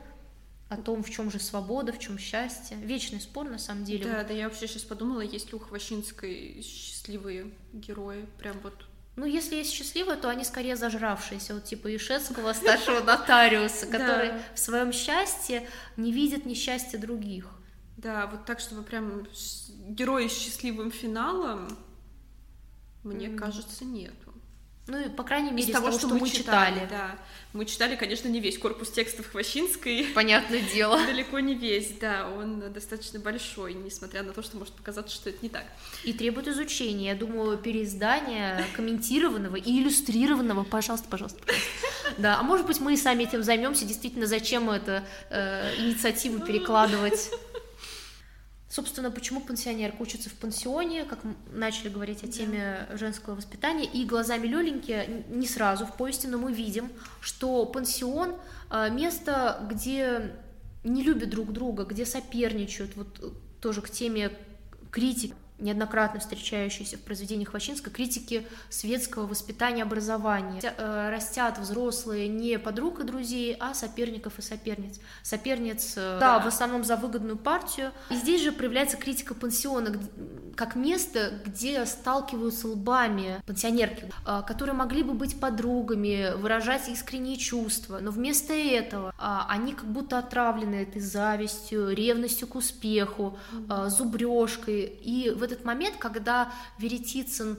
о том, в чем же свобода, в чем счастье. Вечный спор, на самом деле. Да, да, я вообще сейчас подумала, есть ли у Хвощинской счастливые герои. Прям вот Ну, если есть счастливые, то они скорее зажравшиеся, вот типа Ишецкого, старшего нотариуса, который Да. в своем счастье не видит несчастья других. Да, вот так, чтобы прям герои с счастливым финалом, мне кажется, нету. Ну, и, по крайней мере, Из из того, что мы читали. читали, да. Мы читали, конечно, не весь корпус текстов Хвощинской, Понятное дело. далеко не весь, да, он достаточно большой, несмотря на то, что может показаться, что это не так. И требует изучения. Я думаю, переиздания комментированного и иллюстрированного. Пожалуйста, пожалуйста, пожалуйста. Да, а может быть, мы и сами этим займемся. Действительно, зачем эту э, инициативу перекладывать? Собственно, почему пенсионерка учится в пансионе, как мы начали говорить о теме женского воспитания, и глазами Лёленьки не сразу в повести, но мы видим, что пансион э, место, где не любят друг друга, где соперничают, вот э, тоже к теме критики, неоднократно встречающейся в произведениях Ващинской, критики светского воспитания образования. Э, Растят взрослые не подруг и друзей, а соперников и соперниц. Соперниц, э, да, Да. в основном за выгодную партию. И здесь же проявляется критика пансиона, как место, где сталкиваются лбами пансионерки, а, которые могли бы быть подругами, выражать искренние чувства, но вместо этого а, они как будто отравлены этой завистью, ревностью к успеху, зубрежкой. И в этот момент, когда Веретицын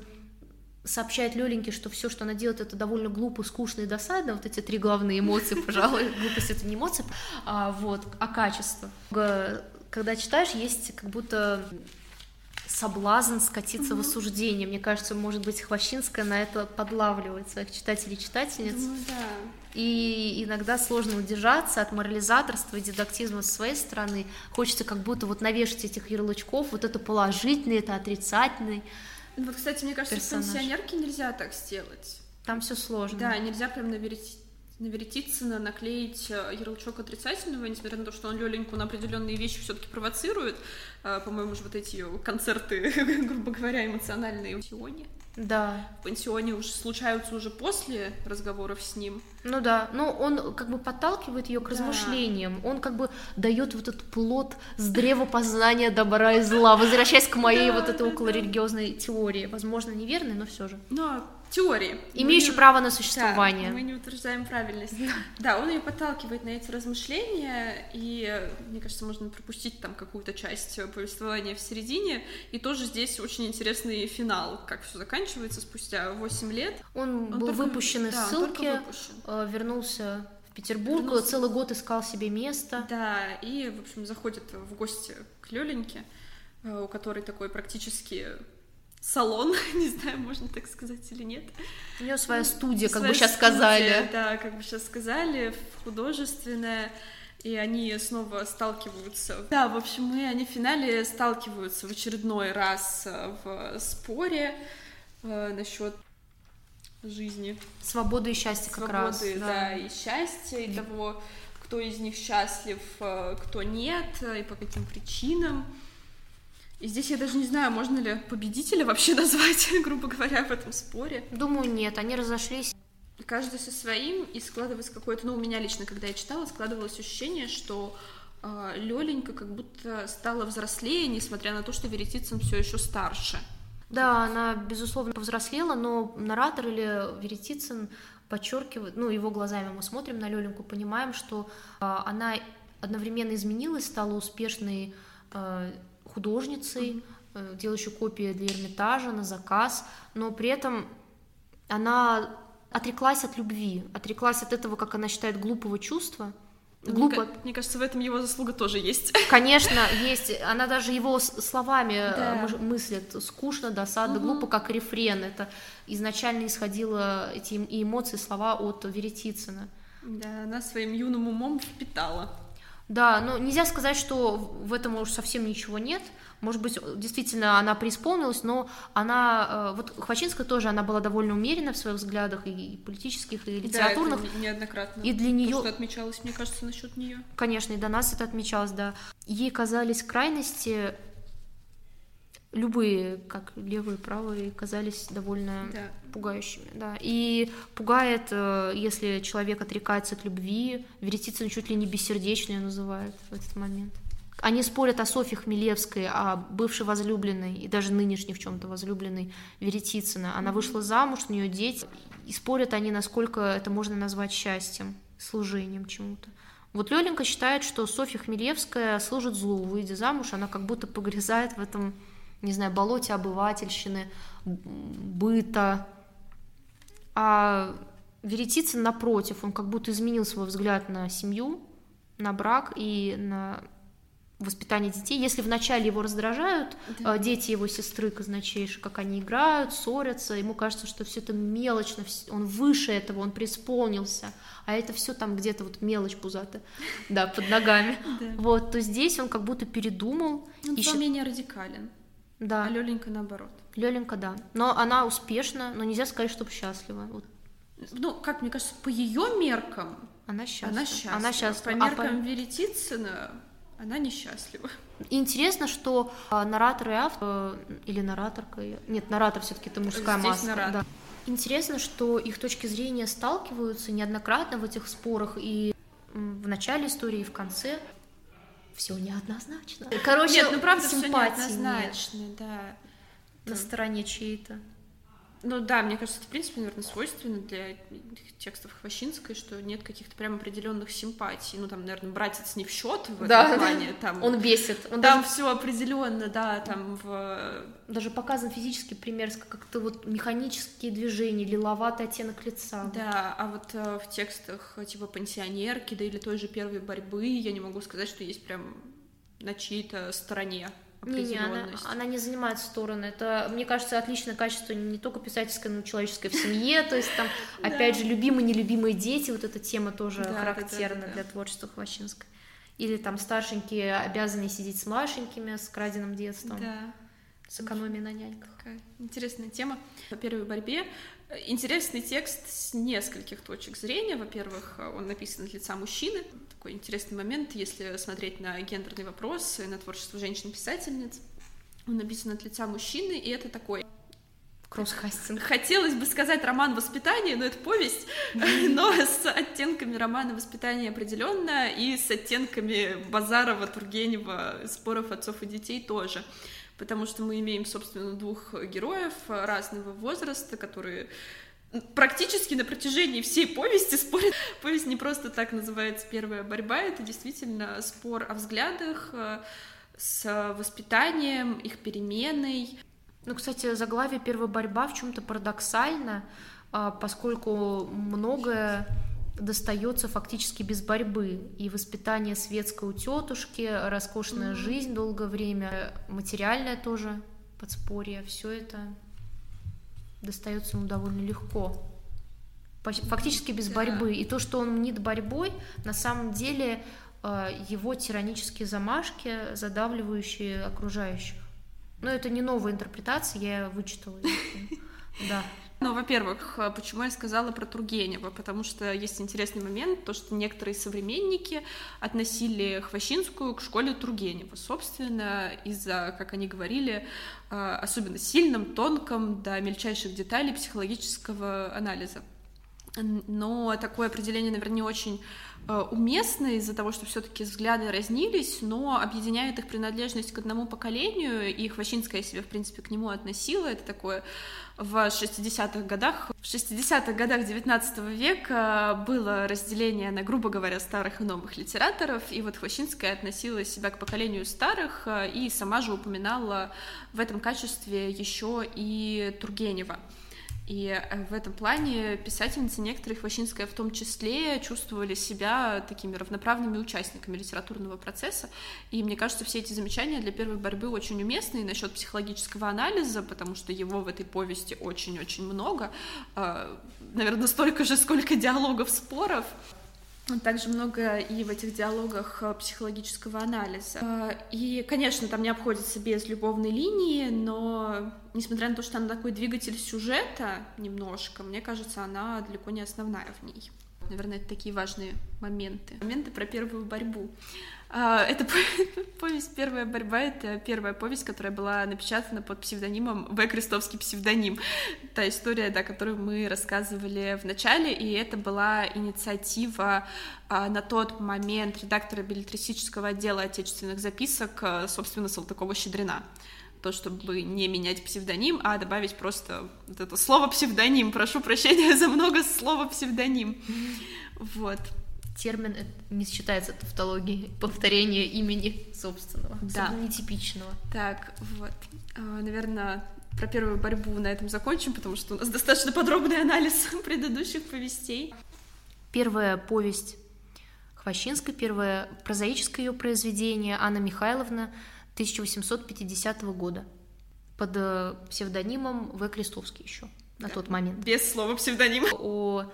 сообщает Лёленьке, что все, что она делает, это довольно глупо, скучно и досадно. Вот эти три главные эмоции, пожалуй. Глупость — это не эмоция, а, вот, а качество. Когда читаешь, есть как будто соблазн скатиться угу. в осуждение. Мне кажется, может быть, Хвощинская на это подлавливает своих читателей и читательниц. Думаю, да. И иногда сложно удержаться от морализаторства и дидактизма с своей стороны. Хочется как будто вот навешать этих ярлычков, вот это положительный, это отрицательный. Вот, кстати, мне кажется, персонаж. пенсионерке нельзя так сделать. Там все сложно. Да, нельзя прям наверить на Веретицына наклеить э, ярлычок отрицательного, несмотря на то, что он Лёленьку на определенные вещи все-таки провоцирует. Э, по-моему, же вот эти концерты, грубо говоря, эмоциональные в пансионе. Да. В пансионе уже случаются уже после разговоров с ним. Ну да, но он как бы подталкивает ее к да. размышлениям, он как бы дает вот этот плод с древа познания добра и зла, возвращаясь к моей да, вот этой да, околорелигиозной да. теории, возможно, неверной, но все же. Но теории. Имеющий не... право на существование. Да, мы не утверждаем правильность. Да, он ее подталкивает на эти размышления, и, мне кажется, можно пропустить там какую-то часть повествования в середине, и тоже здесь очень интересный финал, как все заканчивается спустя 8 лет. Он, он был только... выпущен из да, ссылки, выпущен. Э, вернулся в Петербург, вернулся... целый год искал себе место. Да, и, в общем, заходит в гости к Лёленьке, э, у которой такой практически салон, не знаю, можно так сказать или нет. У нее своя студия, как своя бы сейчас студия, сказали. Да, как бы сейчас сказали, художественная, и они снова сталкиваются. Да, в общем, мы, они в финале сталкиваются в очередной раз э, в споре э, насчет жизни. Свободы и счастья как Свободы, раз. Да. да, и счастья, и того, кто из них счастлив, э, кто нет, и по каким причинам. И здесь я даже не знаю, можно ли победителя вообще назвать, грубо говоря, в этом споре. Думаю, нет, они разошлись. Каждый со своим, и складывается какое-то, ну, у меня лично, когда я читала, складывалось ощущение, что э, Лёленька как будто стала взрослее, несмотря на то, что Веретицын все еще старше. Да, она, безусловно, повзрослела, но наратор или Веретицын подчеркивает, ну, его глазами мы смотрим на Лёленьку, понимаем, что э, она одновременно изменилась, стала успешной э, художницей, mm-hmm. делающей копии для Эрмитажа на заказ, но при этом она отреклась от любви, отреклась от этого, как она считает, глупого чувства. Глупо. Мне, мне кажется, в этом его заслуга тоже есть. Конечно, есть. Она даже его словами э, да. мыслит. Скучно, досадно, угу. глупо, как рефрен. Это изначально исходило эти эмоции, слова от Веретицына. Да, она своим юным умом впитала. Да, но нельзя сказать, что в этом уж совсем ничего нет. Может быть, действительно, она преисполнилась, но она... Э, вот Хвачинская тоже, она была довольно умерена в своих взглядах и политических, и литературных. Да, это неоднократно. И для нее... То, что отмечалось, мне кажется, насчет нее. Конечно, и до нас это отмечалось, да. Ей казались крайности любые, как левые, правые, казались довольно да. пугающими, да. И пугает, э, если человек отрекается от любви, Веретицын чуть ли не бессердечной называют в этот момент. Они спорят о Софье Хмелевской, о бывшей возлюбленной и даже нынешней в чем-то возлюбленной Веретицына. Она вышла замуж, у нее дети, и спорят они, насколько это можно назвать счастьем, служением чему-то. Вот Лёленька считает, что Софья Хмелевская служит злу, выйдя замуж, она как будто погрязает в этом не знаю, болоте обывательщины, быта. А Веретицын, напротив, он как будто изменил свой взгляд на семью, на брак и на воспитание детей. Если вначале его раздражают да. А, дети его сестры казначейши, как они играют, ссорятся, ему кажется, что все это мелочно, он выше этого, он преисполнился, а это все там где-то вот мелочь пузатая, да, под ногами. Вот, то здесь он как будто передумал. Он ищет... менее радикален. Да. А Лёленька наоборот. Лёленька, да. Но она успешна, но нельзя сказать, чтобы счастлива. Вот. Ну, как мне кажется, по ее меркам она счастлива. Она счастлива. Она счастлива. По меркам а по... Веретицына она несчастлива. Интересно, что а, наратор и автор, или нараторка, нет, наратор все-таки это мужская Здесь маска. Наратор. Да. Интересно, что их точки зрения сталкиваются неоднократно в этих спорах и в начале истории, и в конце. Все неоднозначно. Короче, Нет, ну правда, все симпатии неоднозначно, нет да. на стороне чьей-то. Ну да, мне кажется, это, в принципе, наверное, свойственно для текстов Хвощинской, что нет каких-то прям определенных симпатий. Ну, там, наверное, братец не в счет в Да, этом плане. Там, Он бесит. Он там даже, все определенно, да, там в даже показан физический пример, как-то вот механические движения, лиловатый оттенок лица. Да, а вот э, в текстах э, типа пансионерки, да или той же первой борьбы, я не могу сказать, что есть прям на чьей-то стороне Не-не, она, определенность. она не занимает стороны. Это, мне кажется, отличное качество не только писательское, но и человеческое в семье. То есть там, опять же, любимые, нелюбимые дети, вот эта тема тоже характерна для творчества Хвощинской. Или там старшенькие обязаны сидеть с младшенькими, с краденым детством, Да. с экономией на няньках. Такая интересная тема. По первой борьбе интересный текст с нескольких точек зрения. Во-первых, он написан от лица мужчины. Такой интересный момент, если смотреть на гендерный вопрос на творчество женщин-писательниц. Он написан от лица мужчины, и это такой Кросс-хастинг. Хотелось бы сказать роман воспитания, но это повесть, но с оттенками романа воспитания определенно и с оттенками Базарова, Тургенева, споров отцов и детей тоже. Потому что мы имеем, собственно, двух героев разного возраста, которые практически на протяжении всей повести спорят. Повесть не просто так называется «Первая борьба», это действительно спор о взглядах, э, с воспитанием, их переменой, Ну, кстати, заглавие «Первая борьба» в чем-то парадоксально, а, поскольку многое достается фактически без борьбы. И воспитание светской у тетушки, роскошная Мгм. жизнь долгое время, материальное тоже подспорье, все это достается ему довольно легко. Фактически без Да. борьбы. И то, что он мнит борьбой, на самом деле э, его тиранические замашки, задавливающие окружающих. Но это не новая интерпретация, я вычитала. Да. Ну, во-первых, э, почему я сказала про Тургенева? Потому что есть интересный момент, то, что некоторые современники относили Хвощинскую к школе Тургенева, собственно, из-за, как они говорили, э, особенно сильным, тонком, до мельчайших деталей психологического анализа. Но такое определение, наверное, не очень э, уместно из-за того, что все-таки взгляды разнились, но объединяет их принадлежность к одному поколению, и Хвощинская себя, в принципе, к нему относила. Это такое в 60-х годах. В 60-х годах 19 века было разделение на, грубо говоря, старых и новых литераторов, и вот Хвощинская относила себя к поколению старых э, и сама же упоминала в этом качестве еще и Тургенева. И э, в этом плане писательницы, некоторые, Хвощинская в том числе, чувствовали себя такими равноправными участниками литературного процесса. И мне кажется, все эти замечания для первой борьбы очень уместны и насчет психологического анализа, потому что его в этой повести очень-очень много. Э, Наверное, столько же, сколько диалогов, споров. Также много и в этих диалогах э, психологического анализа. Э, И, конечно, там не обходится без любовной линии, но несмотря на то, что она такой двигатель сюжета немножко, мне кажется, она далеко не основная в ней. Наверное, это такие важные моменты. Моменты про первую борьбу. А, Это по- повесть «Первая борьба» — это первая повесть, которая была напечатана под псевдонимом В. Крестовский псевдоним. Та история, да, которую мы рассказывали в начале, и это была инициатива а, на тот момент редактора билетристического отдела отечественных записок, а, собственно, Салтыкова-Щедрина то, чтобы не менять псевдоним, а добавить просто вот это слово псевдоним. Прошу прощения за много слова псевдоним. Вот. Термин э, не считается тавтологией, повторение имени собственного, Да. нетипичного. Так, вот. Наверное, про первую борьбу на этом закончим, потому что у нас достаточно подробный анализ предыдущих повестей. Первая повесть Хвощинской, первое прозаическое ее произведение Анна Михайловна 1850 года под э, псевдонимом В. Крестовский еще на тот момент. Без слова псевдоним. О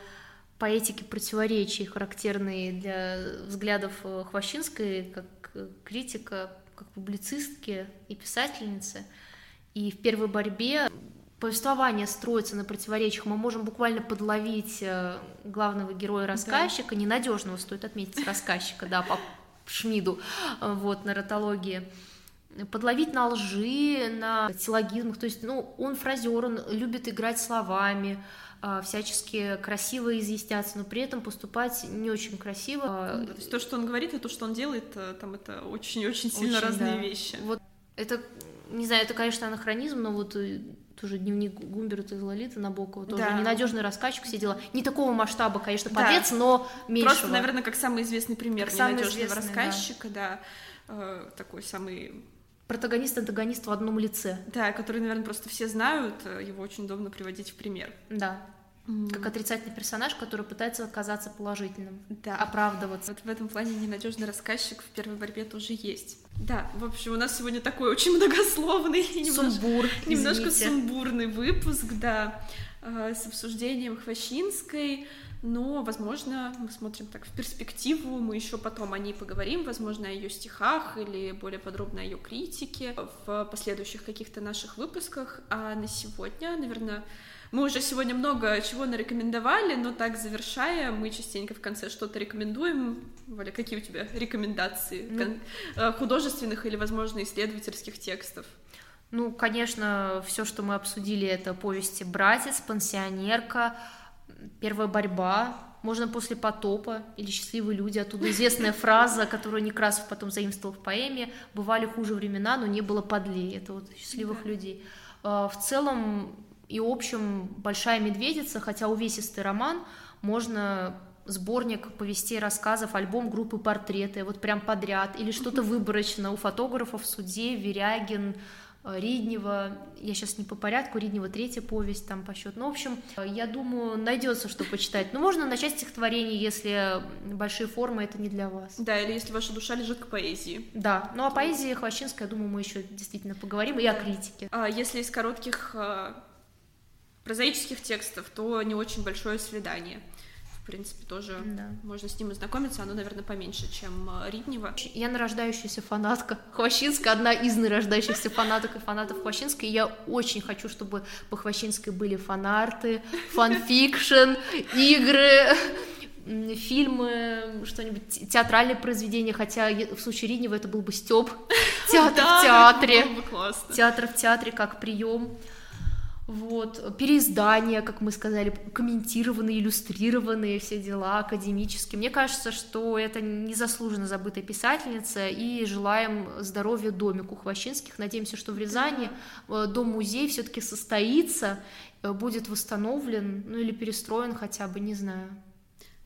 поэтике противоречий, характерной для взглядов э, Хвощинской, как э, критика, как публицистки и писательницы. И в первой борьбе повествование строится на противоречиях. Мы можем буквально подловить главного героя-рассказчика, ненадежного, стоит отметить, рассказчика, да, по Шмиду, вот, нарратологии подловить на лжи, на силлогизмах. То есть, ну, он фразер, он любит играть словами, э, всячески красиво изъясняться, но при этом поступать не очень красиво. Ну, то есть то, что он говорит, и то, что он делает, э, там это очень-очень сильно очень, разные да. вещи. Вот это, не знаю, это, конечно, анахронизм, но вот э, тоже дневник Гумберта и Лолиты Набокова, тоже да. ненадежный рассказчик, все дела. Не такого масштаба, конечно, подлец, да. но меньше. Просто, наверное, как самый известный пример как ненадежного рассказчика, да, да э, такой самый протагонист-антагонист в одном лице. Да, который, наверное, просто все знают, его очень удобно приводить в пример. Да. Mm. Как отрицательный персонаж, который пытается оказаться положительным, да. оправдываться. Вот в этом плане ненадежный рассказчик в первой борьбе тоже есть. Да, в общем, у нас сегодня такой очень многословный, Сумбур, немножко, немножко сумбурный выпуск, да, э, с обсуждением Хвощинской но, возможно, мы смотрим так в перспективу, мы еще потом о ней поговорим, возможно, о ее стихах или более подробно о ее критике в последующих каких-то наших выпусках. А на сегодня, наверное, мы уже сегодня много чего нарекомендовали, но так завершая, мы частенько в конце что-то рекомендуем. Валя, какие у тебя рекомендации ну, э, художественных или, возможно, исследовательских текстов? Ну, конечно, все, что мы обсудили, это повести «Братец», «Пансионерка», первая борьба, можно после потопа или счастливые люди, оттуда известная фраза, которую Некрасов потом заимствовал в поэме, бывали хуже времена, но не было подлее, это вот счастливых людей. А, в целом и общем «Большая медведица», хотя увесистый роман, можно сборник повестей, рассказов, альбом группы «Портреты», вот прям подряд, или что-то выборочно у фотографов, Суде, Верягин, Риднева, я сейчас не по порядку, Риднева третья повесть там по счету. Ну, в общем, я думаю, найдется что почитать. Но можно начать стихотворение, если большие формы это не для вас. Да, или если ваша душа лежит к поэзии. Да, ну о поэзии Хвощинской, я думаю, мы еще действительно поговорим, и о критике. А если из коротких э, прозаических текстов, то не очень большое свидание в принципе, тоже да. можно с ним ознакомиться. Оно, наверное, поменьше, чем э, Риднева. Я нарождающаяся фанатка Хвощинска, одна из нарождающихся фанаток и фанатов Хвощинской. И я очень хочу, чтобы по Хвощинской были фанарты, фанфикшн, игры, фильмы, что-нибудь, театральные произведения, хотя в случае Риднева это был бы Степ. Театр в театре. Театр в театре как прием. Вот, переиздания, как мы сказали, комментированные, иллюстрированные все дела, академические. Мне кажется, что это незаслуженно забытая писательница, и желаем здоровья домику Хвощинских. Надеемся, что в Рязани э, дом-музей все-таки состоится, э, будет восстановлен, ну или перестроен хотя бы, не знаю.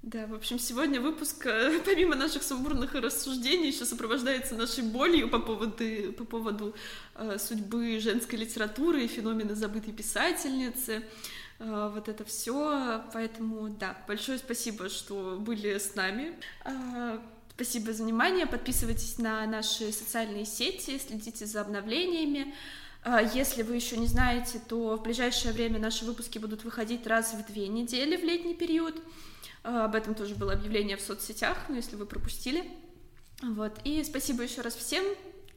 Да, в общем, сегодня выпуск, э, помимо наших сумбурных рассуждений, еще сопровождается нашей болью по поводу, по поводу э, судьбы женской литературы и феномена забытой писательницы. Э, вот это все. Поэтому, да, большое спасибо, что были с нами. Э, спасибо за внимание. Подписывайтесь на наши социальные сети, следите за обновлениями. Э, если вы еще не знаете, то в ближайшее время наши выпуски будут выходить раз в две недели в летний период. Э, об этом тоже было объявление в соцсетях, ну, если вы пропустили. Вот. И спасибо еще раз всем.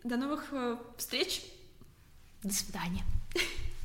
До новых э, встреч. До свидания.